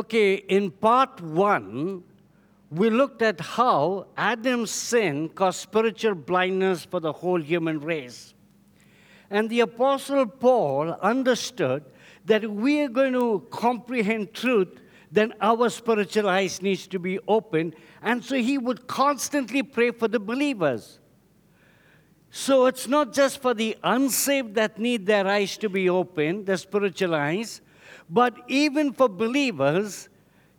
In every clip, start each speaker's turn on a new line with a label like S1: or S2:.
S1: Okay, in part one, we looked at how Adam's sin caused spiritual blindness for the whole human race. And the Apostle Paul understood that if we are going to comprehend truth, then our spiritual eyes needs to be open. And so he would constantly pray for the believers. So it's not just for the unsaved that need their eyes to be open, their spiritual eyes, but even for believers,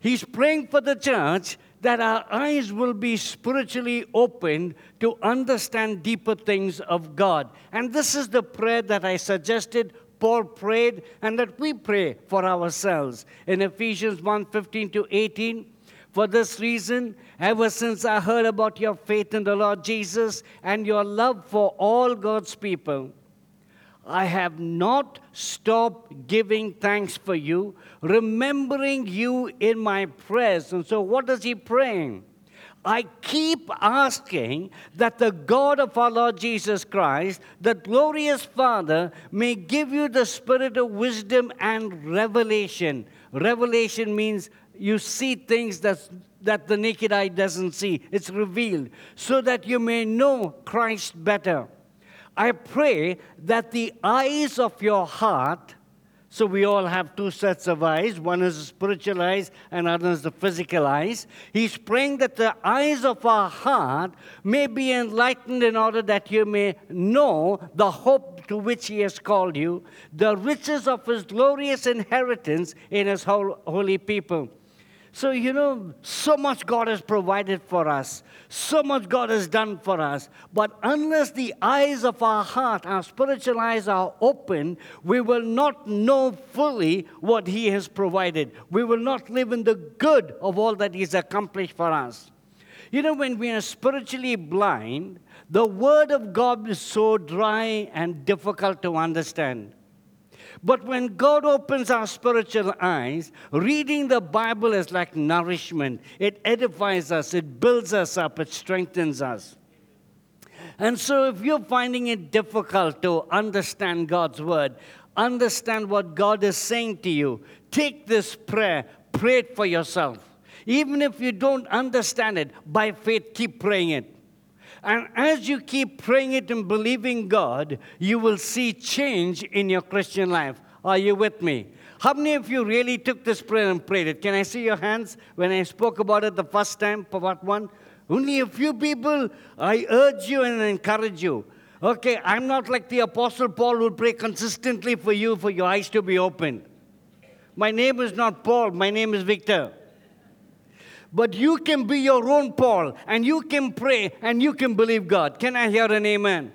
S1: he's praying for the church that our eyes will be spiritually opened to understand deeper things of God. And this is the prayer that I suggested Paul prayed and that we pray for ourselves. In Ephesians 1 15 to 18, for this reason, ever since I heard about your faith in the Lord Jesus and your love for all God's people, I have not stopped giving thanks for you, remembering you in my prayers. And so, what is he praying? I keep asking that the God of our Lord Jesus Christ, the glorious Father, may give you the spirit of wisdom and revelation. Revelation means you see things that, that the naked eye doesn't see, it's revealed, so that you may know Christ better. I pray that the eyes of your heart so we all have two sets of eyes. One is the spiritual eyes, and other is the physical eyes. He's praying that the eyes of our heart may be enlightened in order that you may know the hope to which He has called you, the riches of His glorious inheritance in His holy people so, you know, so much God has provided for us, so much God has done for us. But unless the eyes of our heart, our spiritual eyes are open, we will not know fully what He has provided. We will not live in the good of all that He's accomplished for us. You know, when we are spiritually blind, the Word of God is so dry and difficult to understand. But when God opens our spiritual eyes, reading the Bible is like nourishment. It edifies us, it builds us up, it strengthens us. And so, if you're finding it difficult to understand God's word, understand what God is saying to you, take this prayer, pray it for yourself. Even if you don't understand it, by faith, keep praying it. And as you keep praying it and believing God, you will see change in your Christian life. Are you with me? How many of you really took this prayer and prayed it? Can I see your hands when I spoke about it the first time, part one? Only a few people. I urge you and encourage you. Okay, I'm not like the Apostle Paul who pray consistently for you for your eyes to be opened. My name is not Paul, my name is Victor. But you can be your own Paul and you can pray and you can believe God. Can I hear an amen? amen?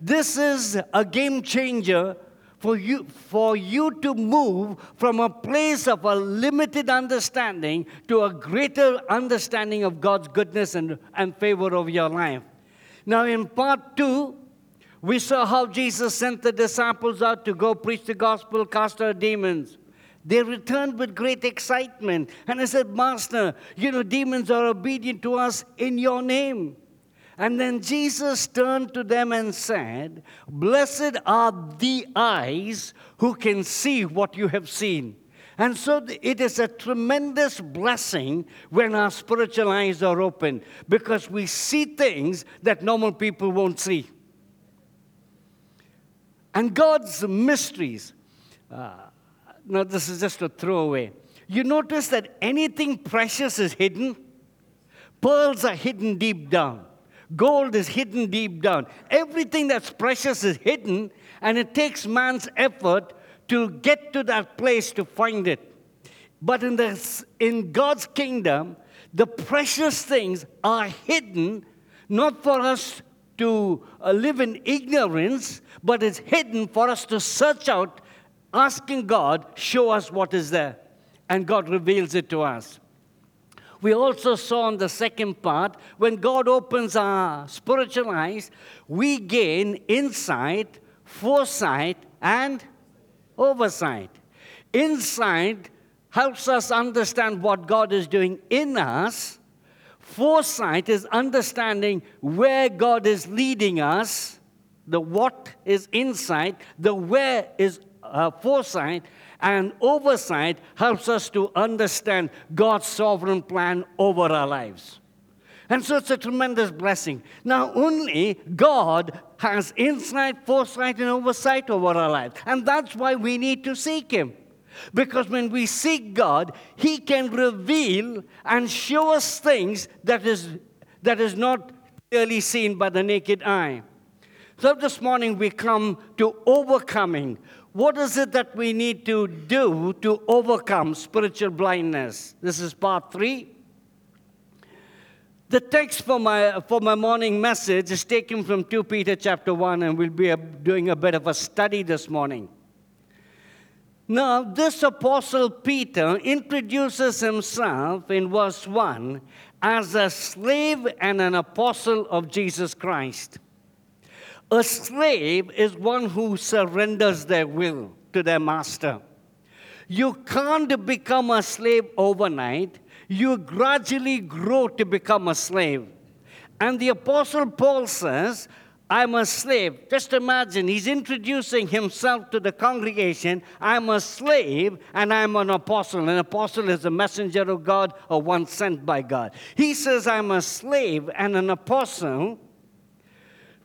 S1: This is a game changer for you, for you to move from a place of a limited understanding to a greater understanding of God's goodness and, and favor of your life. Now, in part two, we saw how Jesus sent the disciples out to go preach the gospel, cast out demons. They returned with great excitement. And I said, Master, you know, demons are obedient to us in your name. And then Jesus turned to them and said, Blessed are the eyes who can see what you have seen. And so it is a tremendous blessing when our spiritual eyes are open because we see things that normal people won't see. And God's mysteries. Uh, no, this is just a throwaway. You notice that anything precious is hidden, pearls are hidden deep down, gold is hidden deep down. Everything that's precious is hidden, and it takes man's effort to get to that place to find it. But in, the, in God's kingdom, the precious things are hidden not for us to uh, live in ignorance, but it's hidden for us to search out asking God, show us what is there. And God reveals it to us. We also saw in the second part, when God opens our spiritual eyes, we gain insight, foresight, and oversight. Insight helps us understand what God is doing in us. Foresight is understanding where God is leading us. The what is insight, the where is uh, foresight, And oversight helps us to understand God's sovereign plan over our lives. And so it's a tremendous blessing. Now, only God has insight, foresight, and oversight over our lives. And that's why we need to seek Him. Because when we seek God, He can reveal and show us things that is, that is not clearly seen by the naked eye. So this morning we come to overcoming. What is it that we need to do to overcome spiritual blindness? This is part three. The text for my, for my morning message is taken from 2 Peter chapter 1, and we'll be doing a bit of a study this morning. Now, this apostle Peter introduces himself in verse 1 as a slave and an apostle of Jesus Christ. A slave is one who surrenders their will to their master. You can't become a slave overnight you gradually grow to become a slave. And the Apostle Paul says, I'm a slave. Just imagine, he's introducing himself to the congregation. I'm a slave and I'm an apostle. An apostle is a messenger of God or one sent by God. He says, I'm a slave and an apostle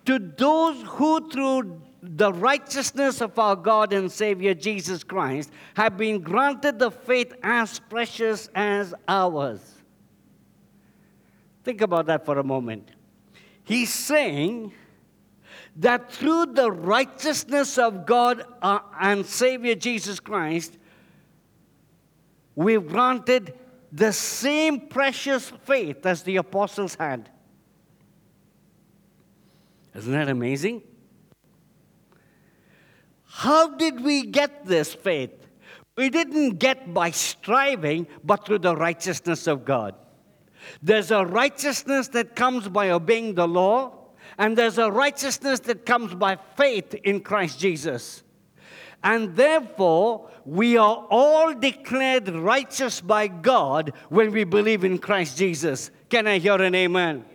S1: to those who, through the righteousness of our God and Savior Jesus Christ have been granted the faith as precious as ours. Think about that for a moment. He's saying that through the righteousness of God uh, and Savior Jesus Christ, we've granted the same precious faith as the apostles had. Isn't that amazing? How did we get this faith? We didn't get by striving, but through the righteousness of God. There's a righteousness that comes by obeying the law, and there's a righteousness that comes by faith in Christ Jesus. And therefore, we are all declared righteous by God when we believe in Christ Jesus. Can I hear an amen?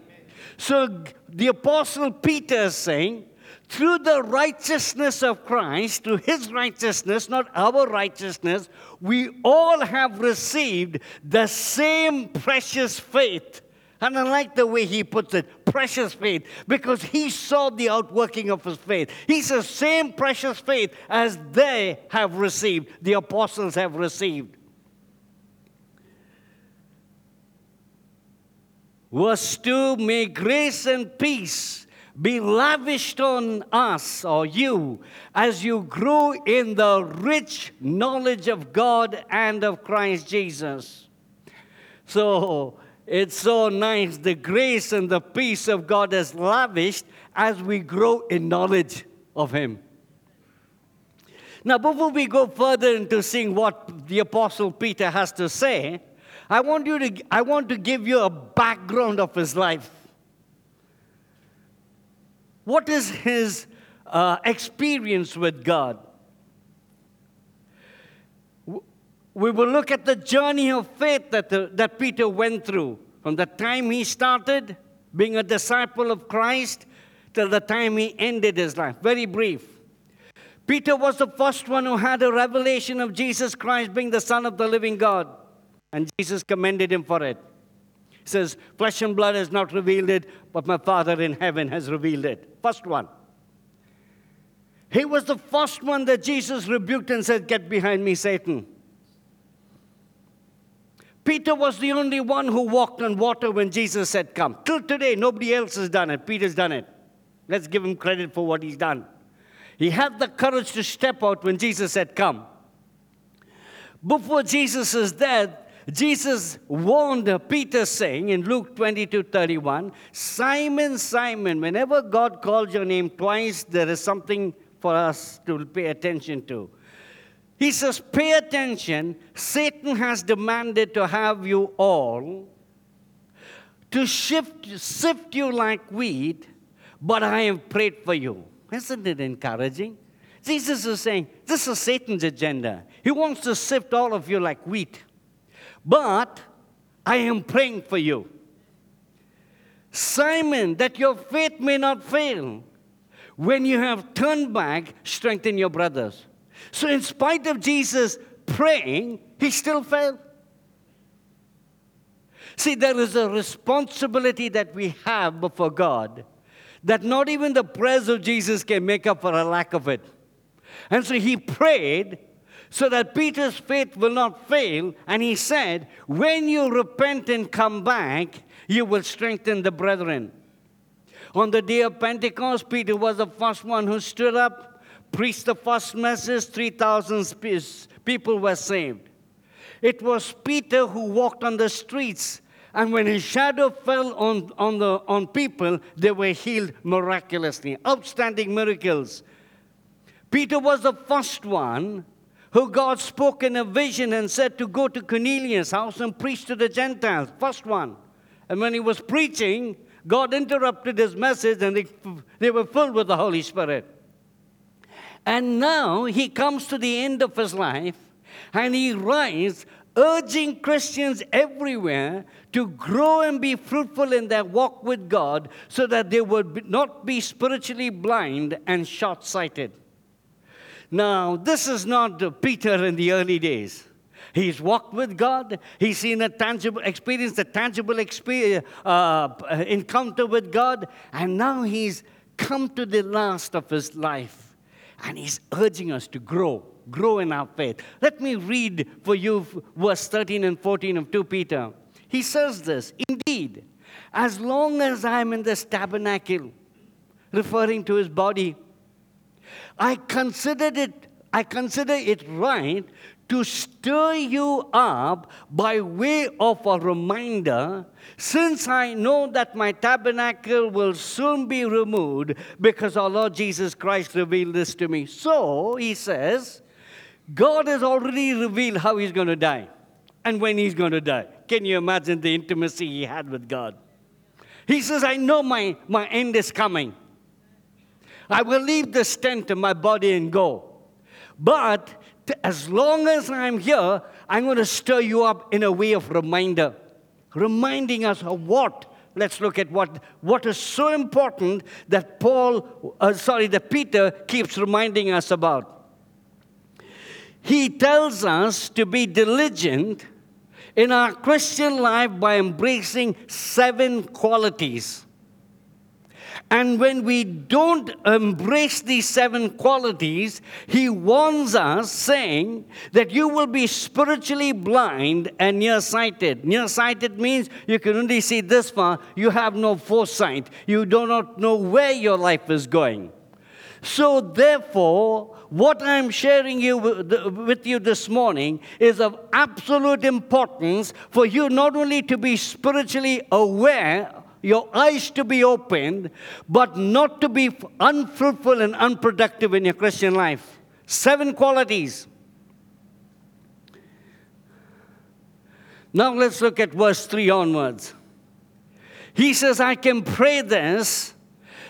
S1: So the Apostle Peter is saying, through the righteousness of Christ, through his righteousness, not our righteousness, we all have received the same precious faith. And I like the way he puts it precious faith because he saw the outworking of his faith. He says, same precious faith as they have received, the apostles have received. Verse 2 May grace and peace be lavished on us or you as you grow in the rich knowledge of God and of Christ Jesus. So it's so nice. The grace and the peace of God is lavished as we grow in knowledge of Him. Now, before we go further into seeing what the Apostle Peter has to say, I want, you to, I want to give you a background of his life. What is his uh, experience with God? We will look at the journey of faith that, the, that Peter went through from the time he started being a disciple of Christ till the time he ended his life. Very brief. Peter was the first one who had a revelation of Jesus Christ being the Son of the living God, and Jesus commended him for it He says, Flesh and blood has not revealed it, but my Father in heaven has revealed it. First one. He was the first one that Jesus rebuked and said, Get behind me, Satan. Peter was the only one who walked on water when Jesus said, Come. Till today, nobody else has done it. Peter's done it. Let's give him credit for what he's done. He had the courage to step out when Jesus said, Come. Before Jesus' is death, Jesus warned Peter, saying in Luke 22 31, Simon, Simon, whenever God calls your name twice, there is something for us to pay attention to. He says, Pay attention. Satan has demanded to have you all, to shift, sift you like wheat, but I have prayed for you. Isn't it encouraging? Jesus is saying, This is Satan's agenda. He wants to sift all of you like wheat. But I am praying for you. Simon, that your faith may not fail. When you have turned back, strengthen your brothers. So, in spite of Jesus praying, he still failed. See, there is a responsibility that we have before God that not even the prayers of Jesus can make up for a lack of it. And so he prayed so that Peter's faith will not fail. And he said, When you repent and come back, you will strengthen the brethren. On the day of Pentecost, Peter was the first one who stood up, preached the first message, 3,000 people were saved. It was Peter who walked on the streets, and when his shadow fell on, on, the, on people, they were healed miraculously. Outstanding miracles. Peter was the first one who God spoke in a vision and said to go to Cornelius' house and preach to the Gentiles. First one. And when he was preaching, God interrupted his message and they, they were filled with the Holy Spirit. And now he comes to the end of his life and he writes, urging Christians everywhere to grow and be fruitful in their walk with God so that they would not be spiritually blind and short sighted. Now, this is not Peter in the early days. He's walked with God. He's seen a tangible, experienced a tangible experience, uh, encounter with God. And now he's come to the last of his life. And he's urging us to grow, grow in our faith. Let me read for you verse 13 and 14 of 2 Peter. He says this Indeed, as long as I'm in this tabernacle, referring to his body, I considered it, I consider it right to stir you up by way of a reminder, since I know that my tabernacle will soon be removed because our Lord Jesus Christ revealed this to me. So, he says, God has already revealed how he's going to die and when he's going to die. Can you imagine the intimacy he had with God? He says, I know my, my end is coming. I will leave this tent in my body and go. But as long as I'm here, I'm going to stir you up in a way of reminder, reminding us of what. Let's look at what, what is so important that Paul, uh, sorry, that Peter keeps reminding us about. He tells us to be diligent in our Christian life by embracing seven qualities. And when we don't embrace these seven qualities, he warns us, saying that you will be spiritually blind and nearsighted. Nearsighted means you can only see this far, you have no foresight, you do not know where your life is going. So, therefore, what I'm sharing you with you this morning is of absolute importance for you not only to be spiritually aware your eyes to be opened, but not to be unfruitful and unproductive in your Christian life. Seven qualities. Now let's look at verse 3 onwards. He says, I can pray this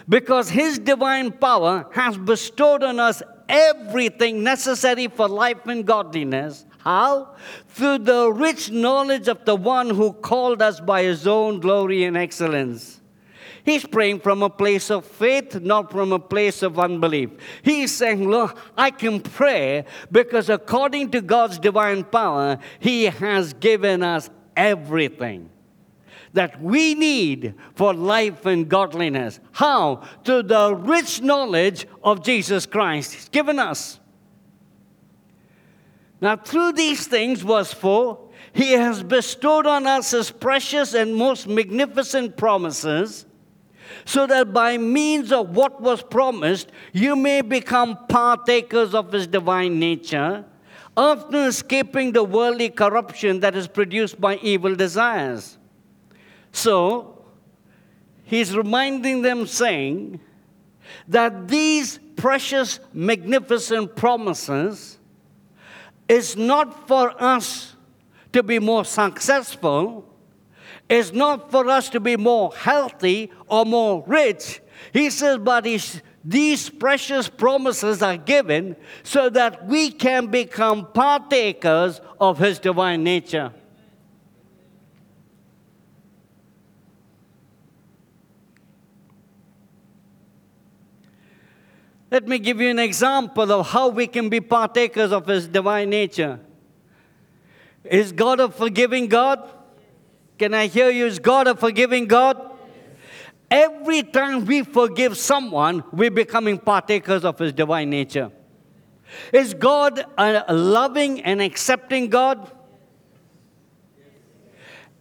S1: because His divine power has bestowed on us everything necessary for life and godliness how? Through the rich knowledge of the one who called us by his own glory and excellence. He's praying from a place of faith, not from a place of unbelief. He's saying, Look, I can pray because according to God's divine power, He has given us everything that we need for life and godliness. How? Through the rich knowledge of Jesus Christ. He's given us. Now, through these things, verse 4, he has bestowed on us his precious and most magnificent promises, so that by means of what was promised, you may become partakers of his divine nature, often escaping the worldly corruption that is produced by evil desires. So, he's reminding them, saying that these precious, magnificent promises is not for us to be more successful, it's not for us to be more healthy or more rich. He says, but these precious promises are given so that we can become partakers of His divine nature. Let me give you an example of how we can be partakers of His divine nature. Is God a forgiving God? Can I hear you? Is God a forgiving God? Every time we forgive someone, we're becoming partakers of His divine nature. Is God a loving and accepting God?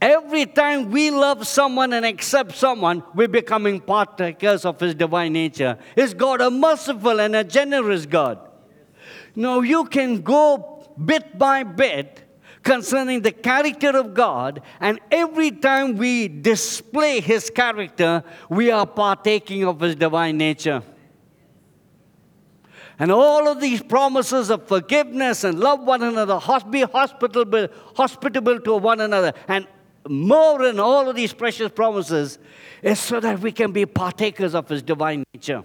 S1: Every time we love someone and accept someone, we're becoming partakers of His divine nature. Is God a merciful and a generous God? No, you can go bit by bit concerning the character of God, and every time we display His character, we are partaking of His divine nature. And all of these promises of forgiveness and love one another, be hospitable, hospitable to one another, and more than all of these precious promises is so that we can be partakers of His divine nature.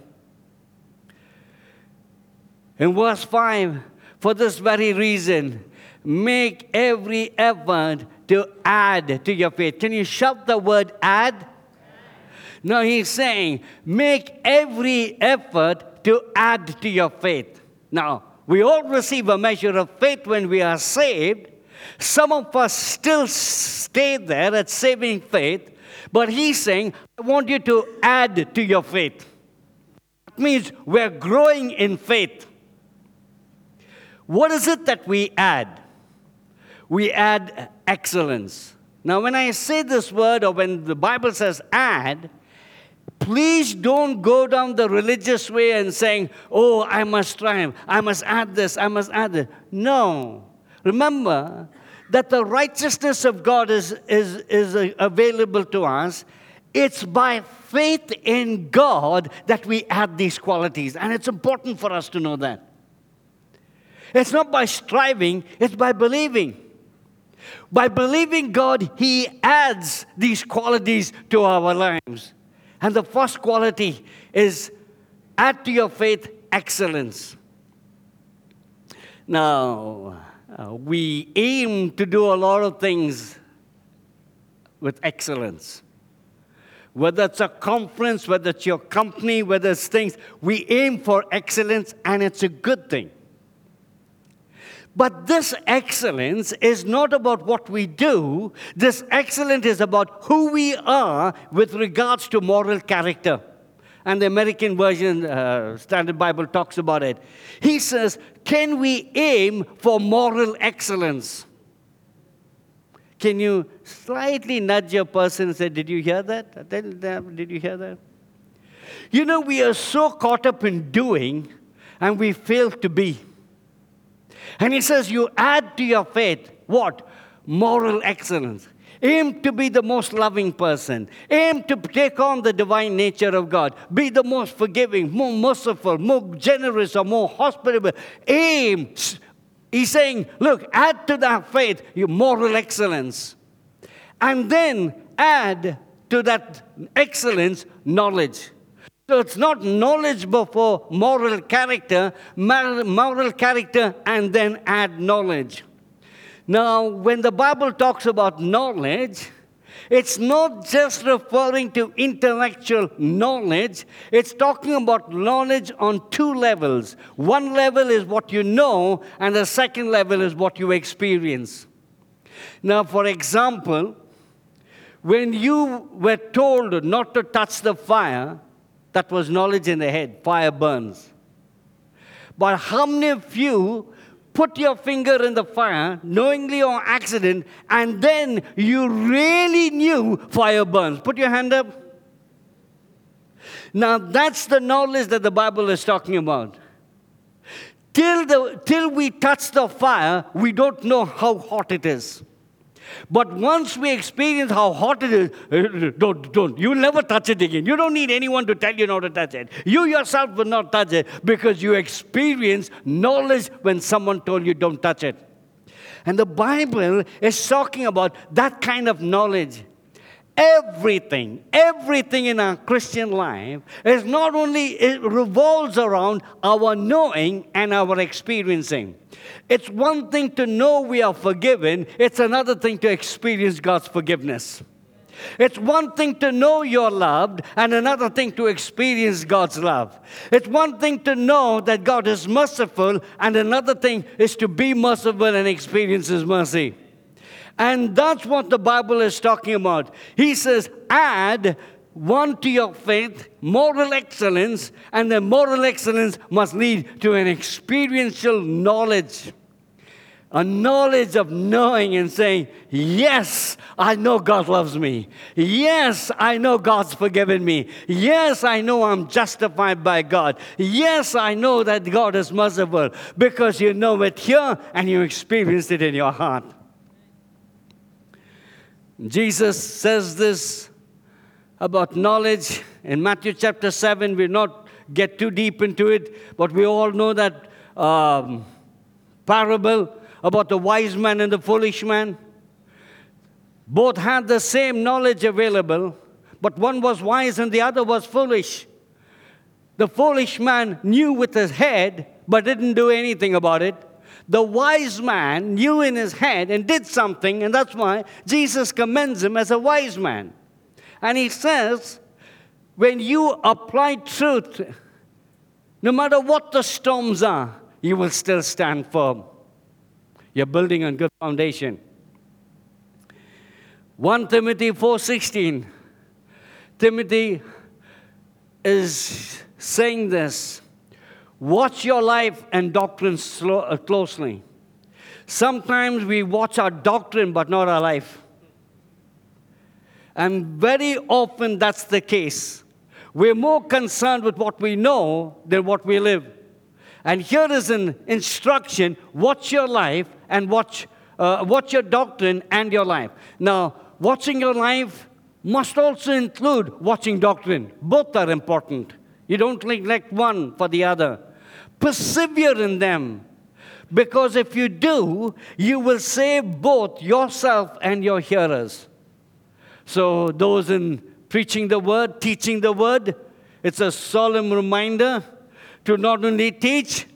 S1: In verse 5, for this very reason, make every effort to add to your faith. Can you shout the word add? No, he's saying, make every effort to add to your faith. Now, we all receive a measure of faith when we are saved. Some of us still stay there at saving faith, but he's saying, I want you to add to your faith. That means we're growing in faith. What is it that we add? we add excellence. Now, when I say this word, or when the Bible says add, please don't go down the religious way and saying, oh, I must strive, I must add this, I must add this. No. Remember that the righteousness of God is, is, is available to us. It's by faith in God that we add these qualities. And it's important for us to know that. It's not by striving, it's by believing. By believing God, He adds these qualities to our lives. And the first quality is add to your faith excellence. Now, uh, we aim to do a lot of things with excellence. Whether it's a conference, whether it's your company, whether it's things, we aim for excellence, and it's a good thing. But this excellence is not about what we do. This excellence is about who we are with regards to moral character. And the American version, uh, Standard Bible, talks about it. He says, Can we aim for moral excellence? Can you slightly nudge your person and say, Did you hear that? Did you hear that? You know, we are so caught up in doing and we fail to be. And he says, You add to your faith what? Moral excellence. Aim to be the most loving person. Aim to take on the divine nature of God. Be the most forgiving, more merciful, more generous, or more hospitable. Aim. He's saying, look, add to that faith your moral excellence. And then add to that excellence knowledge. So it's not knowledge before moral character, moral character, and then add knowledge. Now, when the Bible talks about knowledge, it's not just referring to intellectual knowledge, it's talking about knowledge on two levels. One level is what you know, and the second level is what you experience. Now, for example, when you were told not to touch the fire, that was knowledge in the head. Fire burns. But how many of you put your finger in the fire, knowingly or accident, and then you really knew fire burns? Put your hand up. Now, that's the knowledge that the Bible is talking about. Till, the, till we touch the fire, we don't know how hot it is. But once we experience how hot it is, eh, don't, don't. You'll never touch it again. You don't need anyone to tell you not to touch it. You yourself will not touch it because you experience knowledge when someone told you don't touch it. And the Bible is talking about that kind of knowledge. Everything, everything in our Christian life is not only, it revolves around our knowing and our experiencing. It's one thing to know we are forgiven, it's another thing to experience God's forgiveness. It's one thing to know you're loved, and another thing to experience God's love. It's one thing to know that God is merciful, and another thing is to be merciful and experience His mercy. And that's what the Bible is talking about. He says, add one to your faith, moral excellence, and the moral excellence must lead to an experiential knowledge. A knowledge of knowing and saying, Yes, I know God loves me. Yes, I know God's forgiven me. Yes, I know I'm justified by God. Yes, I know that God is merciful because you know it here and you experience it in your heart. Jesus says this about knowledge in Matthew chapter 7. We'll not get too deep into it, but we all know that um, parable about the wise man and the foolish man. Both had the same knowledge available, but one was wise and the other was foolish. The foolish man knew with his head, but didn't do anything about it. The wise man knew in his head and did something, and that's why Jesus commends him as a wise man. And he says, when you apply truth, no matter what the storms are, you will still stand firm. You're building on good foundation. 1 Timothy 4:16. Timothy is saying this. Watch your life and doctrine uh, closely. Sometimes we watch our doctrine but not our life. And very often that's the case. We're more concerned with what we know than what we live. And here is an instruction watch your life and watch, uh, watch your doctrine and your life. Now, watching your life must also include watching doctrine. Both are important. You don't neglect one for the other. Persevere in them. Because if you do, you will save both yourself and your hearers. So, those in preaching the word, teaching the word, it's a solemn reminder to not only teach,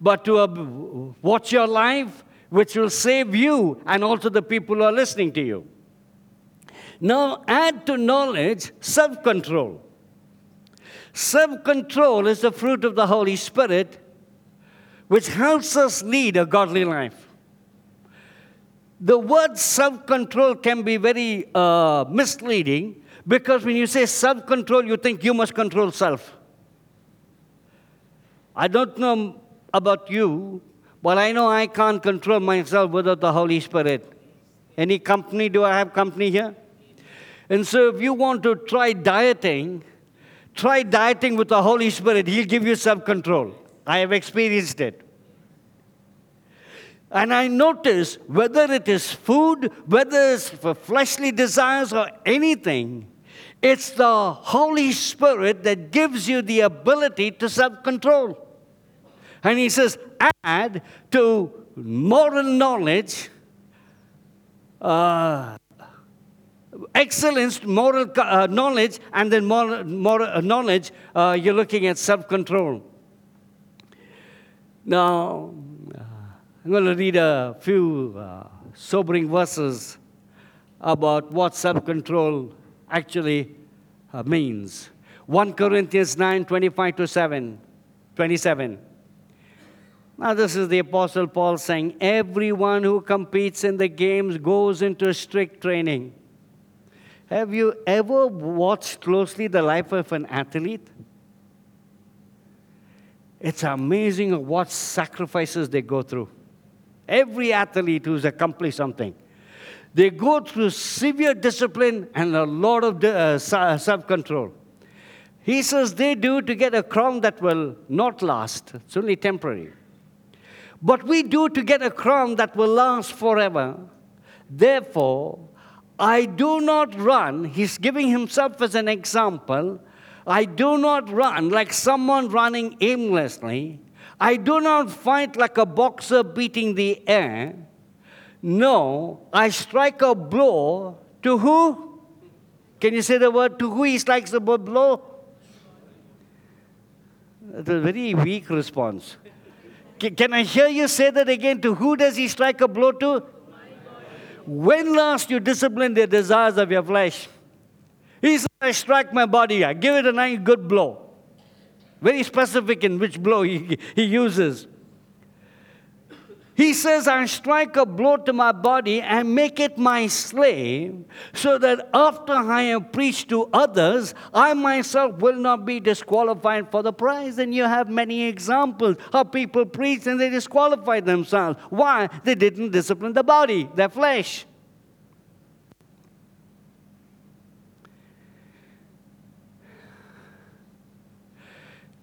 S1: but to watch your life, which will save you and also the people who are listening to you. Now, add to knowledge self control. Self control is the fruit of the Holy Spirit, which helps us lead a godly life. The word self control can be very uh, misleading because when you say self control, you think you must control self. I don't know about you, but I know I can't control myself without the Holy Spirit. Any company? Do I have company here? And so, if you want to try dieting, try dieting with the Holy Spirit. He'll give you self control. I have experienced it. And I notice whether it is food, whether it's for fleshly desires or anything, it's the Holy Spirit that gives you the ability to self control. And he says, add to moral knowledge, uh, excellence, moral uh, knowledge, and then moral, moral uh, knowledge, uh, you're looking at self control. Now, I'm going to read a few uh, sobering verses about what self control actually uh, means. 1 Corinthians 9 25 to 7, 27. Now, this is the Apostle Paul saying, Everyone who competes in the games goes into strict training. Have you ever watched closely the life of an athlete? It's amazing what sacrifices they go through. Every athlete who's accomplished something. They go through severe discipline and a lot of uh, self control. He says they do to get a crown that will not last, it's only temporary. But we do to get a crown that will last forever. Therefore, I do not run, he's giving himself as an example. I do not run like someone running aimlessly. I do not fight like a boxer beating the air. No, I strike a blow to who? Can you say the word to who he strikes the blow? That's a very weak response. Can I hear you say that again? To who does he strike a blow to? When last you disciplined the desires of your flesh? He said, I strike my body, I give it a nice good blow. Very specific in which blow he, he uses. He says, I strike a blow to my body and make it my slave, so that after I have preached to others, I myself will not be disqualified for the prize. And you have many examples how people preach and they disqualify themselves. Why? They didn't discipline the body, their flesh.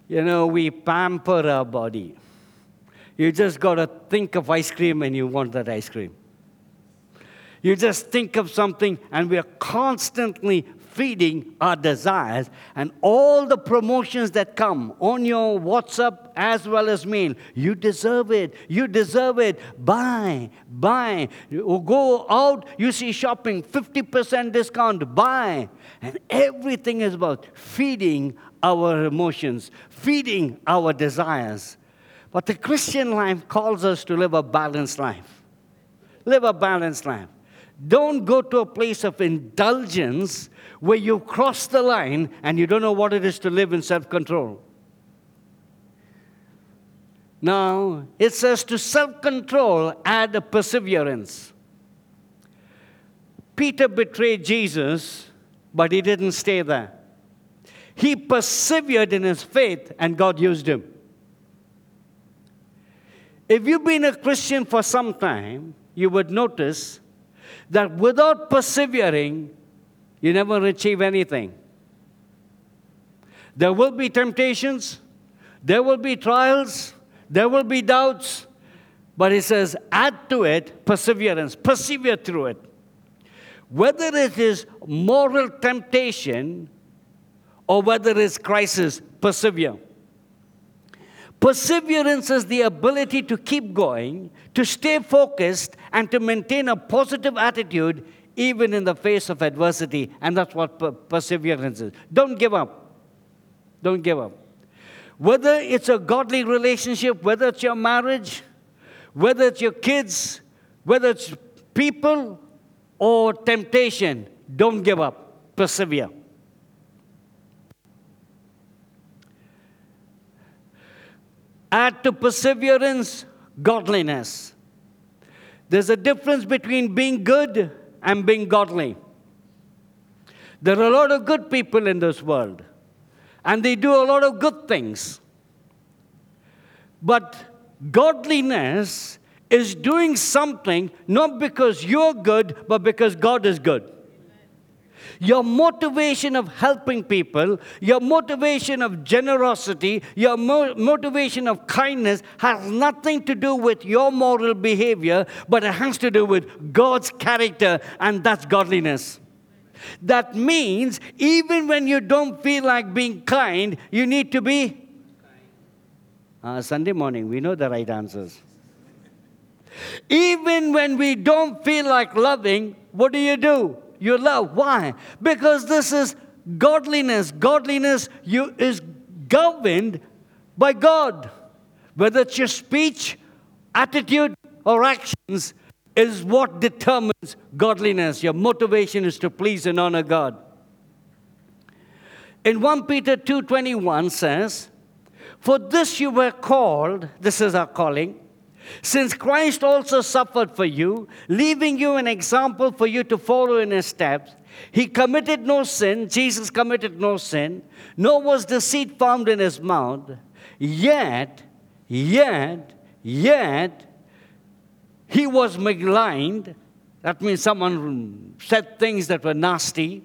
S1: You know, we pamper our body. You just got to think of ice cream and you want that ice cream. You just think of something and we are constantly feeding our desires and all the promotions that come on your WhatsApp as well as mail. You deserve it. You deserve it. Buy, buy. You go out, you see shopping, 50% discount, buy. And everything is about feeding our emotions, feeding our desires. But the Christian life calls us to live a balanced life. Live a balanced life. Don't go to a place of indulgence where you cross the line and you don't know what it is to live in self control. Now, it says to self control, add a perseverance. Peter betrayed Jesus, but he didn't stay there. He persevered in his faith, and God used him. If you've been a Christian for some time, you would notice that without persevering, you never achieve anything. There will be temptations, there will be trials, there will be doubts, but he says, add to it perseverance, persevere through it. Whether it is moral temptation or whether it's crisis, persevere. Perseverance is the ability to keep going, to stay focused, and to maintain a positive attitude even in the face of adversity. And that's what per- perseverance is. Don't give up. Don't give up. Whether it's a godly relationship, whether it's your marriage, whether it's your kids, whether it's people or temptation, don't give up. Persevere. Add to perseverance, godliness. There's a difference between being good and being godly. There are a lot of good people in this world, and they do a lot of good things. But godliness is doing something not because you're good, but because God is good. Your motivation of helping people, your motivation of generosity, your mo- motivation of kindness has nothing to do with your moral behavior, but it has to do with God's character, and that's godliness. That means even when you don't feel like being kind, you need to be. Uh, Sunday morning, we know the right answers. Even when we don't feel like loving, what do you do? You love. Why? Because this is godliness. Godliness you, is governed by God. Whether it's your speech, attitude, or actions, is what determines godliness. Your motivation is to please and honor God. In 1 Peter 2:21 says, "For this you were called, this is our calling, since Christ also suffered for you, leaving you an example for you to follow in his steps, he committed no sin, Jesus committed no sin, nor was deceit found in his mouth. Yet, yet, yet, he was maligned. That means someone said things that were nasty,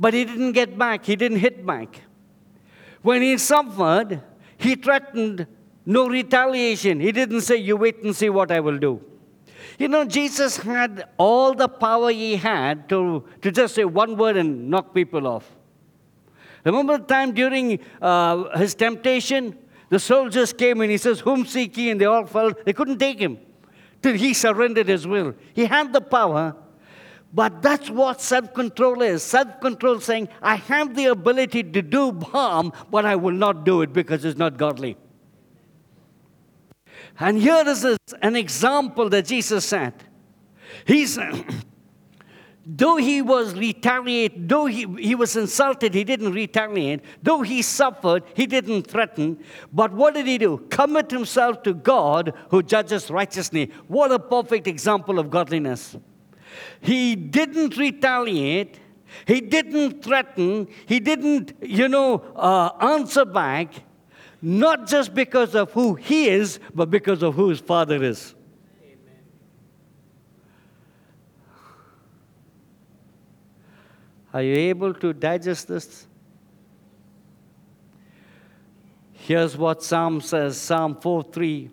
S1: but he didn't get back, he didn't hit back. When he suffered, he threatened no retaliation. He didn't say, You wait and see what I will do. You know, Jesus had all the power he had to, to just say one word and knock people off. Remember the time during uh, his temptation? The soldiers came and he says, Whom seek ye? And they all fell. They couldn't take him till he surrendered his will. He had the power, but that's what self control is. Self control saying, I have the ability to do harm, but I will not do it because it's not godly. And here is an example that Jesus said. He said, though he was retaliate, though he, he was insulted, he didn't retaliate. Though he suffered, he didn't threaten. But what did he do? Commit himself to God who judges righteously. What a perfect example of godliness. He didn't retaliate. He didn't threaten. He didn't, you know, uh, answer back. Not just because of who he is, but because of who his father is. Are you able to digest this? Here's what Psalm says Psalm 4 3.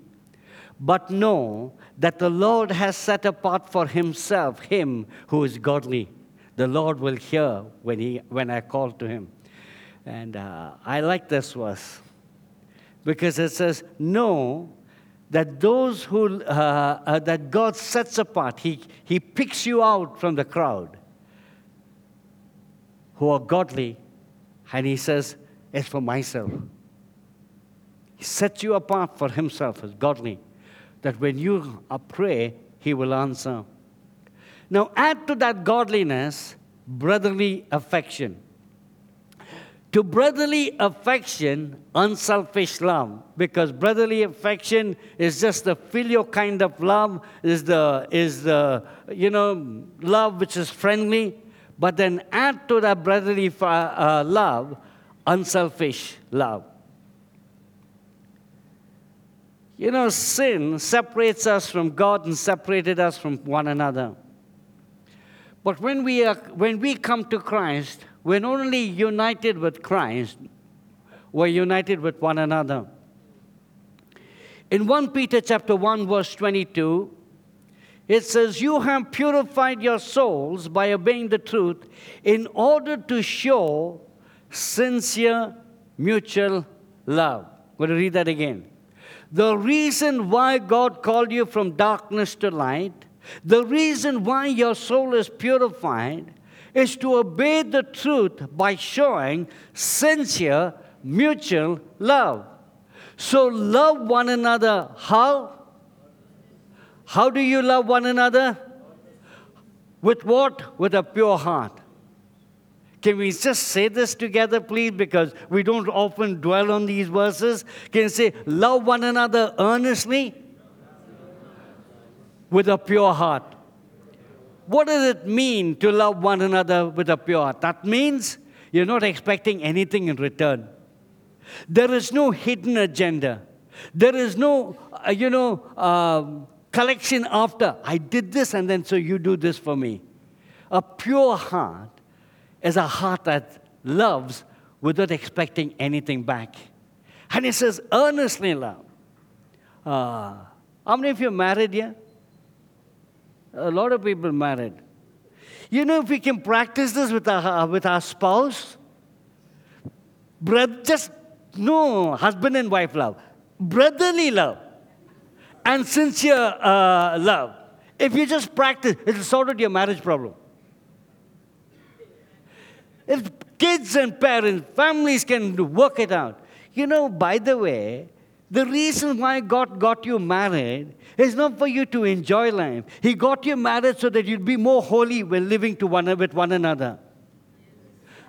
S1: But know that the Lord has set apart for himself him who is godly. The Lord will hear when, he, when I call to him. And uh, I like this verse because it says, Know that those who, uh, uh, that God sets apart, he, he picks you out from the crowd who are godly, and he says, It's for myself. He sets you apart for himself as godly, that when you pray, he will answer. Now, add to that godliness brotherly affection. To brotherly affection, unselfish love, because brotherly affection is just the filial kind of love, is the, is the you know, love which is friendly, but then add to that brotherly uh, love unselfish love. You know, sin separates us from God and separated us from one another. But when we, are, when we come to Christ, we're only united with Christ, we're united with one another. In 1 Peter chapter 1, verse 22, it says, You have purified your souls by obeying the truth in order to show sincere mutual love. I'm going to read that again. The reason why God called you from darkness to light, the reason why your soul is purified, is to obey the truth by showing sincere mutual love. So love one another. How? How do you love one another? With what? With a pure heart. Can we just say this together, please? Because we don't often dwell on these verses. Can you say, love one another earnestly? With a pure heart. What does it mean to love one another with a pure heart? That means you're not expecting anything in return. There is no hidden agenda. There is no, uh, you know, um, collection after. I did this and then so you do this for me. A pure heart is a heart that loves without expecting anything back. And he says, earnestly love. Uh, how many of you are married here? A lot of people married. You know, if we can practice this with our, with our spouse, brother, just no husband and wife love, brotherly love and sincere uh, love. If you just practice, it'll sort out your marriage problem. If kids and parents, families can work it out. You know, by the way, the reason why God got you married is not for you to enjoy life. He got you married so that you'd be more holy when living to one, with one another.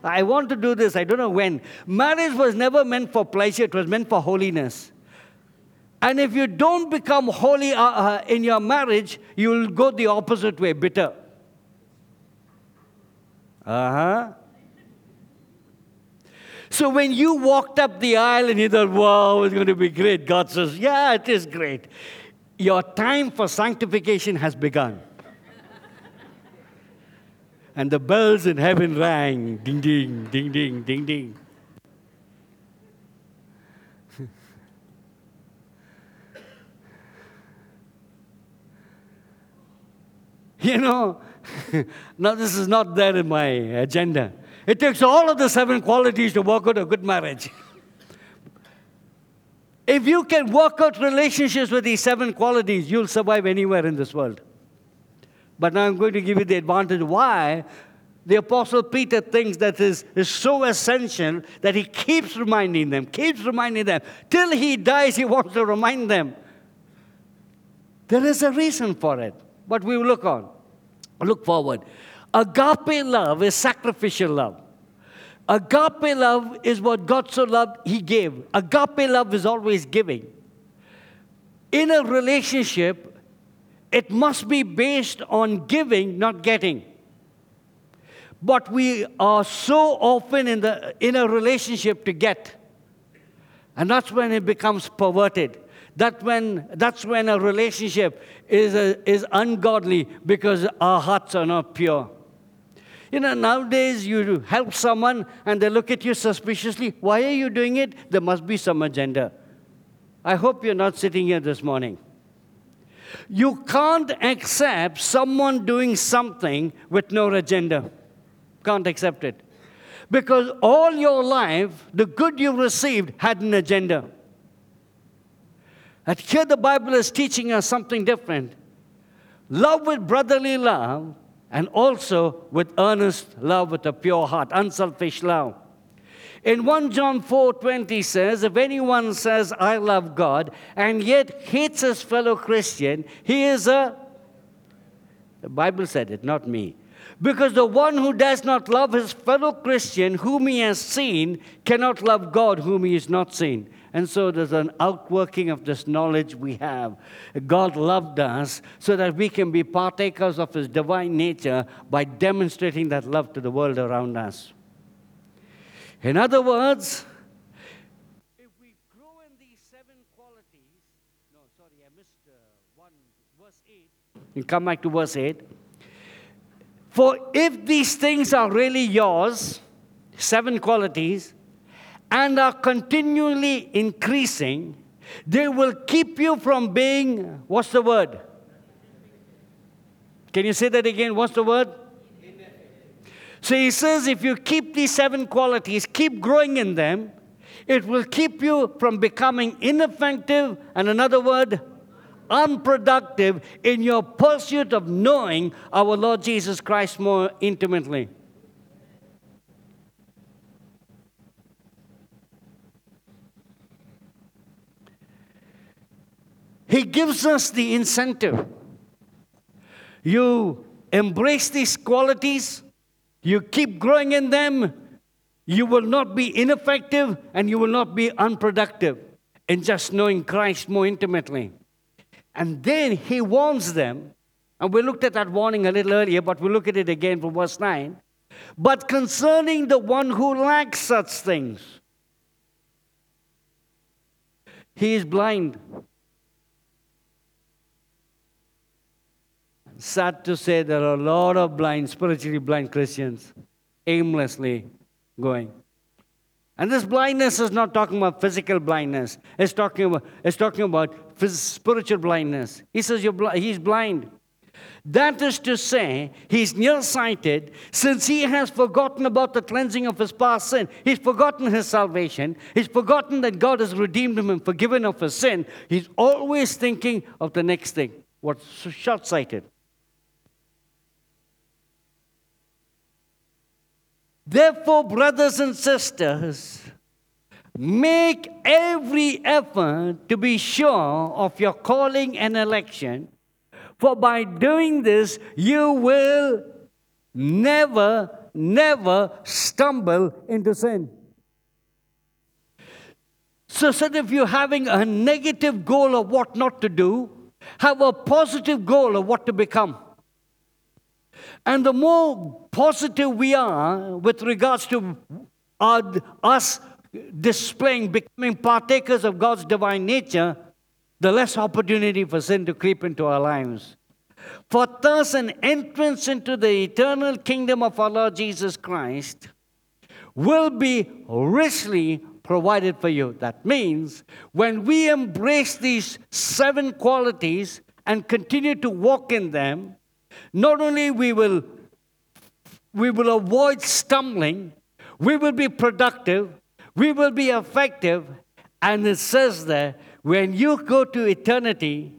S1: I want to do this, I don't know when. Marriage was never meant for pleasure, it was meant for holiness. And if you don't become holy uh, uh, in your marriage, you'll go the opposite way, bitter. Uh huh. So when you walked up the aisle and you thought, wow, it's going to be great, God says, yeah, it is great. Your time for sanctification has begun. and the bells in heaven rang ding, ding, ding, ding, ding, ding. You know, now this is not there in my agenda. It takes all of the seven qualities to work out a good marriage. if you can work out relationships with these seven qualities, you'll survive anywhere in this world. But now I'm going to give you the advantage why the Apostle Peter thinks that is, is so essential that he keeps reminding them, keeps reminding them. Till he dies, he wants to remind them. There is a reason for it. But we will look on, look forward. Agape love is sacrificial love. Agape love is what God so loved, He gave. Agape love is always giving. In a relationship, it must be based on giving, not getting. But we are so often in, the, in a relationship to get. And that's when it becomes perverted. That when, that's when a relationship is, a, is ungodly because our hearts are not pure. You know, nowadays you help someone and they look at you suspiciously. Why are you doing it? There must be some agenda. I hope you're not sitting here this morning. You can't accept someone doing something with no agenda. Can't accept it. Because all your life, the good you received had an agenda. And here the Bible is teaching us something different. Love with brotherly love and also with earnest love with a pure heart, unselfish love. In 1 John 4 20 says, If anyone says, I love God, and yet hates his fellow Christian, he is a. The Bible said it, not me. Because the one who does not love his fellow Christian, whom he has seen, cannot love God, whom he has not seen. And so there's an outworking of this knowledge we have. God loved us so that we can be partakers of his divine nature by demonstrating that love to the world around us. In other words, if we grow in these seven qualities, no, sorry, I missed uh, one, verse 8. You come back to verse 8. For if these things are really yours, seven qualities, and are continually increasing, they will keep you from being, what's the word? Can you say that again? What's the word? So he says if you keep these seven qualities, keep growing in them, it will keep you from becoming ineffective, and another word, unproductive in your pursuit of knowing our Lord Jesus Christ more intimately. He gives us the incentive. You embrace these qualities, you keep growing in them, you will not be ineffective and you will not be unproductive in just knowing Christ more intimately. And then he warns them, and we looked at that warning a little earlier, but we'll look at it again from verse 9. But concerning the one who lacks such things, he is blind sad to say there are a lot of blind, spiritually blind Christians aimlessly going. And this blindness is not talking about physical blindness. It's talking about, it's talking about spiritual blindness. He says you're bl- he's blind. That is to say, he's nearsighted since he has forgotten about the cleansing of his past sin. He's forgotten his salvation. He's forgotten that God has redeemed him and forgiven of his sin. He's always thinking of the next thing. What's short sighted? Therefore, brothers and sisters, make every effort to be sure of your calling and election, for by doing this, you will never, never stumble into sin. So, said if you're having a negative goal of what not to do, have a positive goal of what to become. And the more positive we are with regards to our, us displaying, becoming partakers of God's divine nature, the less opportunity for sin to creep into our lives. For thus an entrance into the eternal kingdom of our Lord Jesus Christ will be richly provided for you. That means when we embrace these seven qualities and continue to walk in them, not only we will we will avoid stumbling, we will be productive, we will be effective, and it says there, when you go to eternity,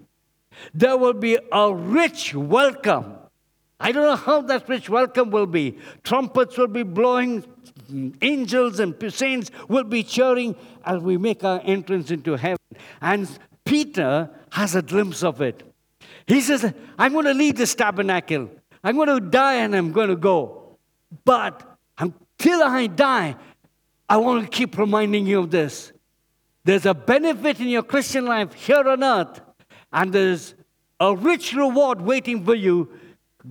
S1: there will be a rich welcome. I don't know how that rich welcome will be. Trumpets will be blowing, angels and saints will be cheering as we make our entrance into heaven. And Peter has a glimpse of it. He says, I'm going to leave this tabernacle. I'm going to die and I'm going to go. But until I die, I want to keep reminding you of this. There's a benefit in your Christian life here on earth, and there's a rich reward waiting for you,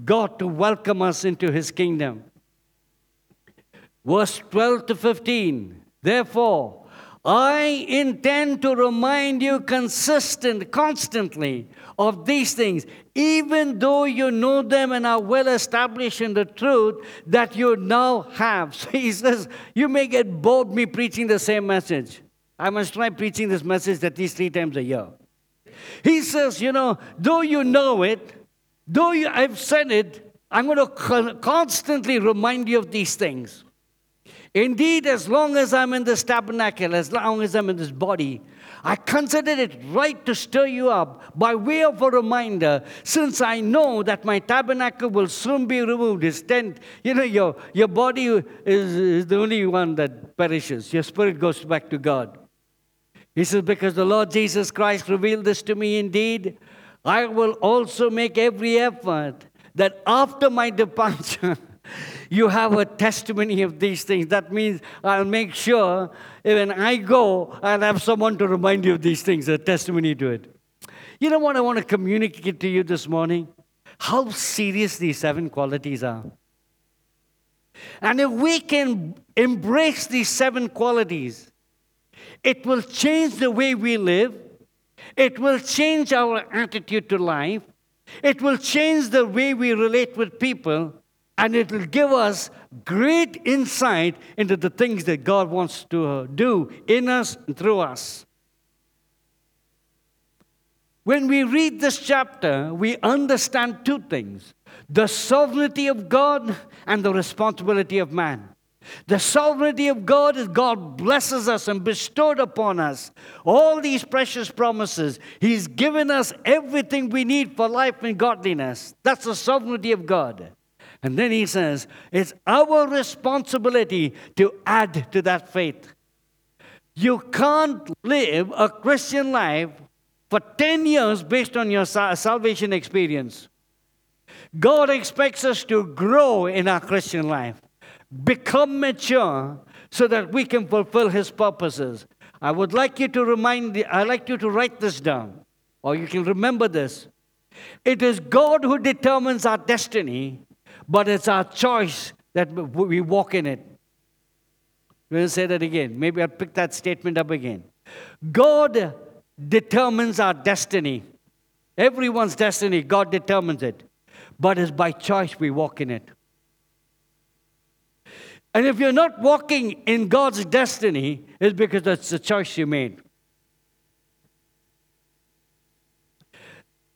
S1: God to welcome us into his kingdom. Verse 12 to 15. Therefore, I intend to remind you consistent, constantly of these things, even though you know them and are well established in the truth that you now have. So he says, You may get bored me preaching the same message. I must try preaching this message at least three times a year. He says, You know, though you know it, though you, I've said it, I'm going to constantly remind you of these things. Indeed, as long as I'm in this tabernacle, as long as I'm in this body, I consider it right to stir you up by way of a reminder, since I know that my tabernacle will soon be removed. His tent, you know, your, your body is, is the only one that perishes. Your spirit goes back to God. He says, Because the Lord Jesus Christ revealed this to me indeed, I will also make every effort that after my departure, you have a testimony of these things. That means I'll make sure when I go, I'll have someone to remind you of these things, a testimony to it. You know what I want to communicate to you this morning? How serious these seven qualities are. And if we can embrace these seven qualities, it will change the way we live. It will change our attitude to life. It will change the way we relate with people and it will give us great insight into the things that God wants to do in us and through us. When we read this chapter, we understand two things the sovereignty of God and the responsibility of man. The sovereignty of God is God blesses us and bestowed upon us all these precious promises. He's given us everything we need for life and godliness. That's the sovereignty of God. And then he says, it's our responsibility to add to that faith. You can't live a Christian life for 10 years based on your salvation experience. God expects us to grow in our Christian life, become mature so that we can fulfill his purposes. I would like you to remind I like you to write this down or you can remember this. It is God who determines our destiny but it's our choice that we walk in it. We'll say that again. Maybe I'll pick that statement up again. God determines our destiny. Everyone's destiny, God determines it. But it's by choice we walk in it. And if you're not walking in God's destiny, it's because that's the choice you made.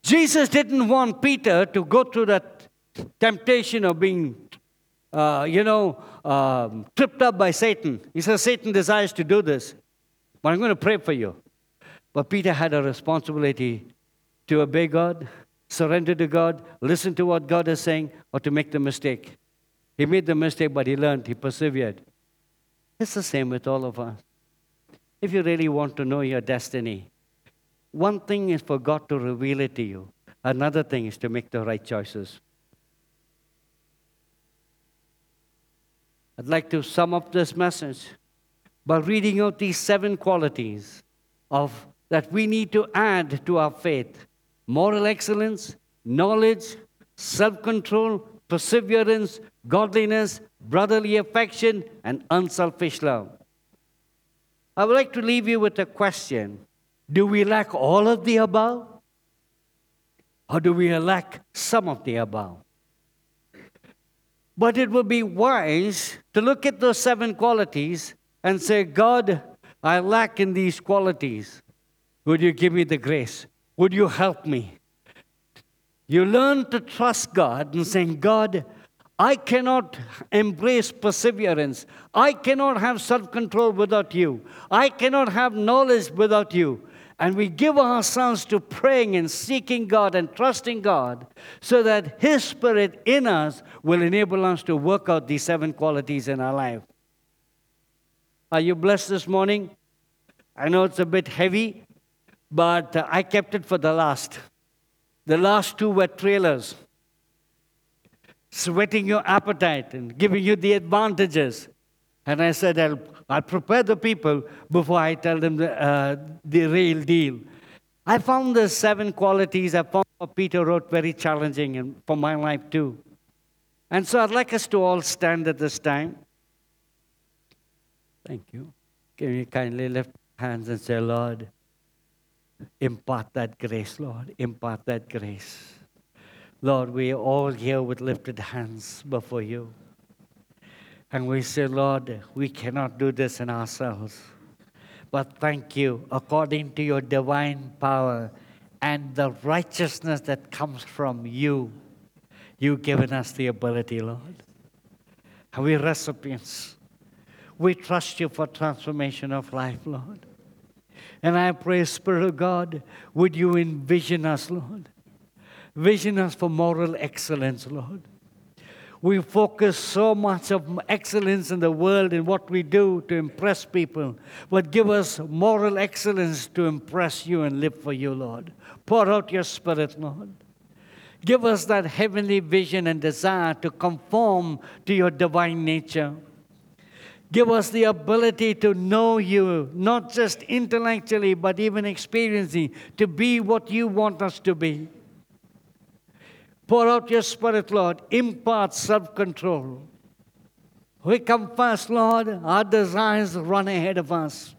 S1: Jesus didn't want Peter to go through that temptation of being, uh, you know, um, tripped up by Satan. He says, Satan desires to do this, but I'm going to pray for you. But Peter had a responsibility to obey God, surrender to God, listen to what God is saying, or to make the mistake. He made the mistake, but he learned, he persevered. It's the same with all of us. If you really want to know your destiny, one thing is for God to reveal it to you, another thing is to make the right choices. I'd like to sum up this message by reading out these seven qualities of that we need to add to our faith moral excellence, knowledge, self control, perseverance, godliness, brotherly affection, and unselfish love. I would like to leave you with a question Do we lack all of the above? Or do we lack some of the above? But it would be wise to look at those seven qualities and say, God, I lack in these qualities. Would you give me the grace? Would you help me? You learn to trust God and saying, God, I cannot embrace perseverance. I cannot have self control without you. I cannot have knowledge without you and we give ourselves to praying and seeking God and trusting God so that His Spirit in us will enable us to work out these seven qualities in our life. Are you blessed this morning? I know it's a bit heavy, but I kept it for the last. The last two were trailers. sweating your appetite and giving you the advantages. And I said, I'll, I'll prepare the people before I tell them the, uh, the real deal. I found the seven qualities I found what Peter wrote very challenging and for my life too. And so I'd like us to all stand at this time. Thank you. Can you kindly lift hands and say, Lord, impart that grace, Lord, impart that grace. Lord, we are all here with lifted hands before you. And we say, Lord, we cannot do this in ourselves. But thank you, according to your divine power and the righteousness that comes from you, you've given us the ability, Lord. And we recipients. We trust you for transformation of life, Lord. And I pray, Spirit of God, would you envision us, Lord? Vision us for moral excellence, Lord. We focus so much of excellence in the world in what we do to impress people, but give us moral excellence to impress you and live for you, Lord. Pour out your Spirit, Lord. Give us that heavenly vision and desire to conform to your divine nature. Give us the ability to know you, not just intellectually, but even experiencing, to be what you want us to be. Pour out your Spirit, Lord. Impart self control. We come first, Lord. Our desires run ahead of us.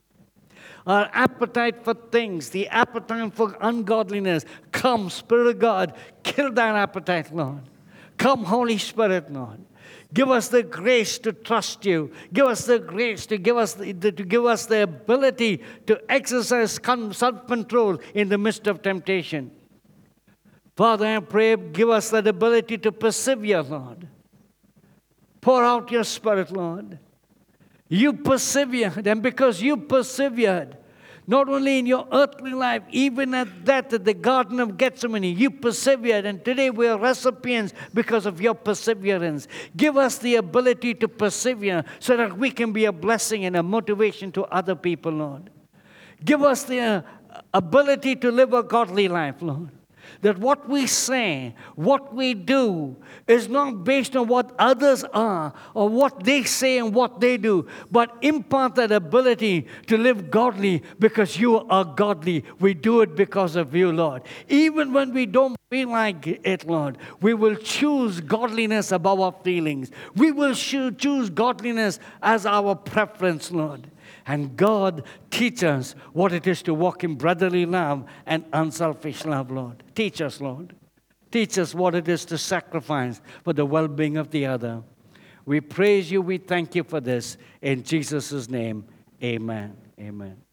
S1: Our appetite for things, the appetite for ungodliness. Come, Spirit of God, kill that appetite, Lord. Come, Holy Spirit, Lord. Give us the grace to trust you. Give us the grace to give us the, to give us the ability to exercise self-control in the midst of temptation. Father, I pray, give us that ability to persevere, Lord. Pour out your spirit, Lord. You persevered, and because you persevered, not only in your earthly life, even at that, at the Garden of Gethsemane, you persevered, and today we are recipients because of your perseverance. Give us the ability to persevere so that we can be a blessing and a motivation to other people, Lord. Give us the uh, ability to live a godly life, Lord that what we say, what we do, is not based on what others are or what they say and what they do, but impart that ability to live godly because you are godly. We do it because of you, Lord. Even when we don't feel like it, Lord, we will choose godliness above our feelings. We will choose godliness as our preference, Lord. And God teach us what it is to walk in brotherly love and unselfish love, Lord. Teach us, Lord. Teach us what it is to sacrifice for the well being of the other. We praise you. We thank you for this. In Jesus' name, amen. Amen.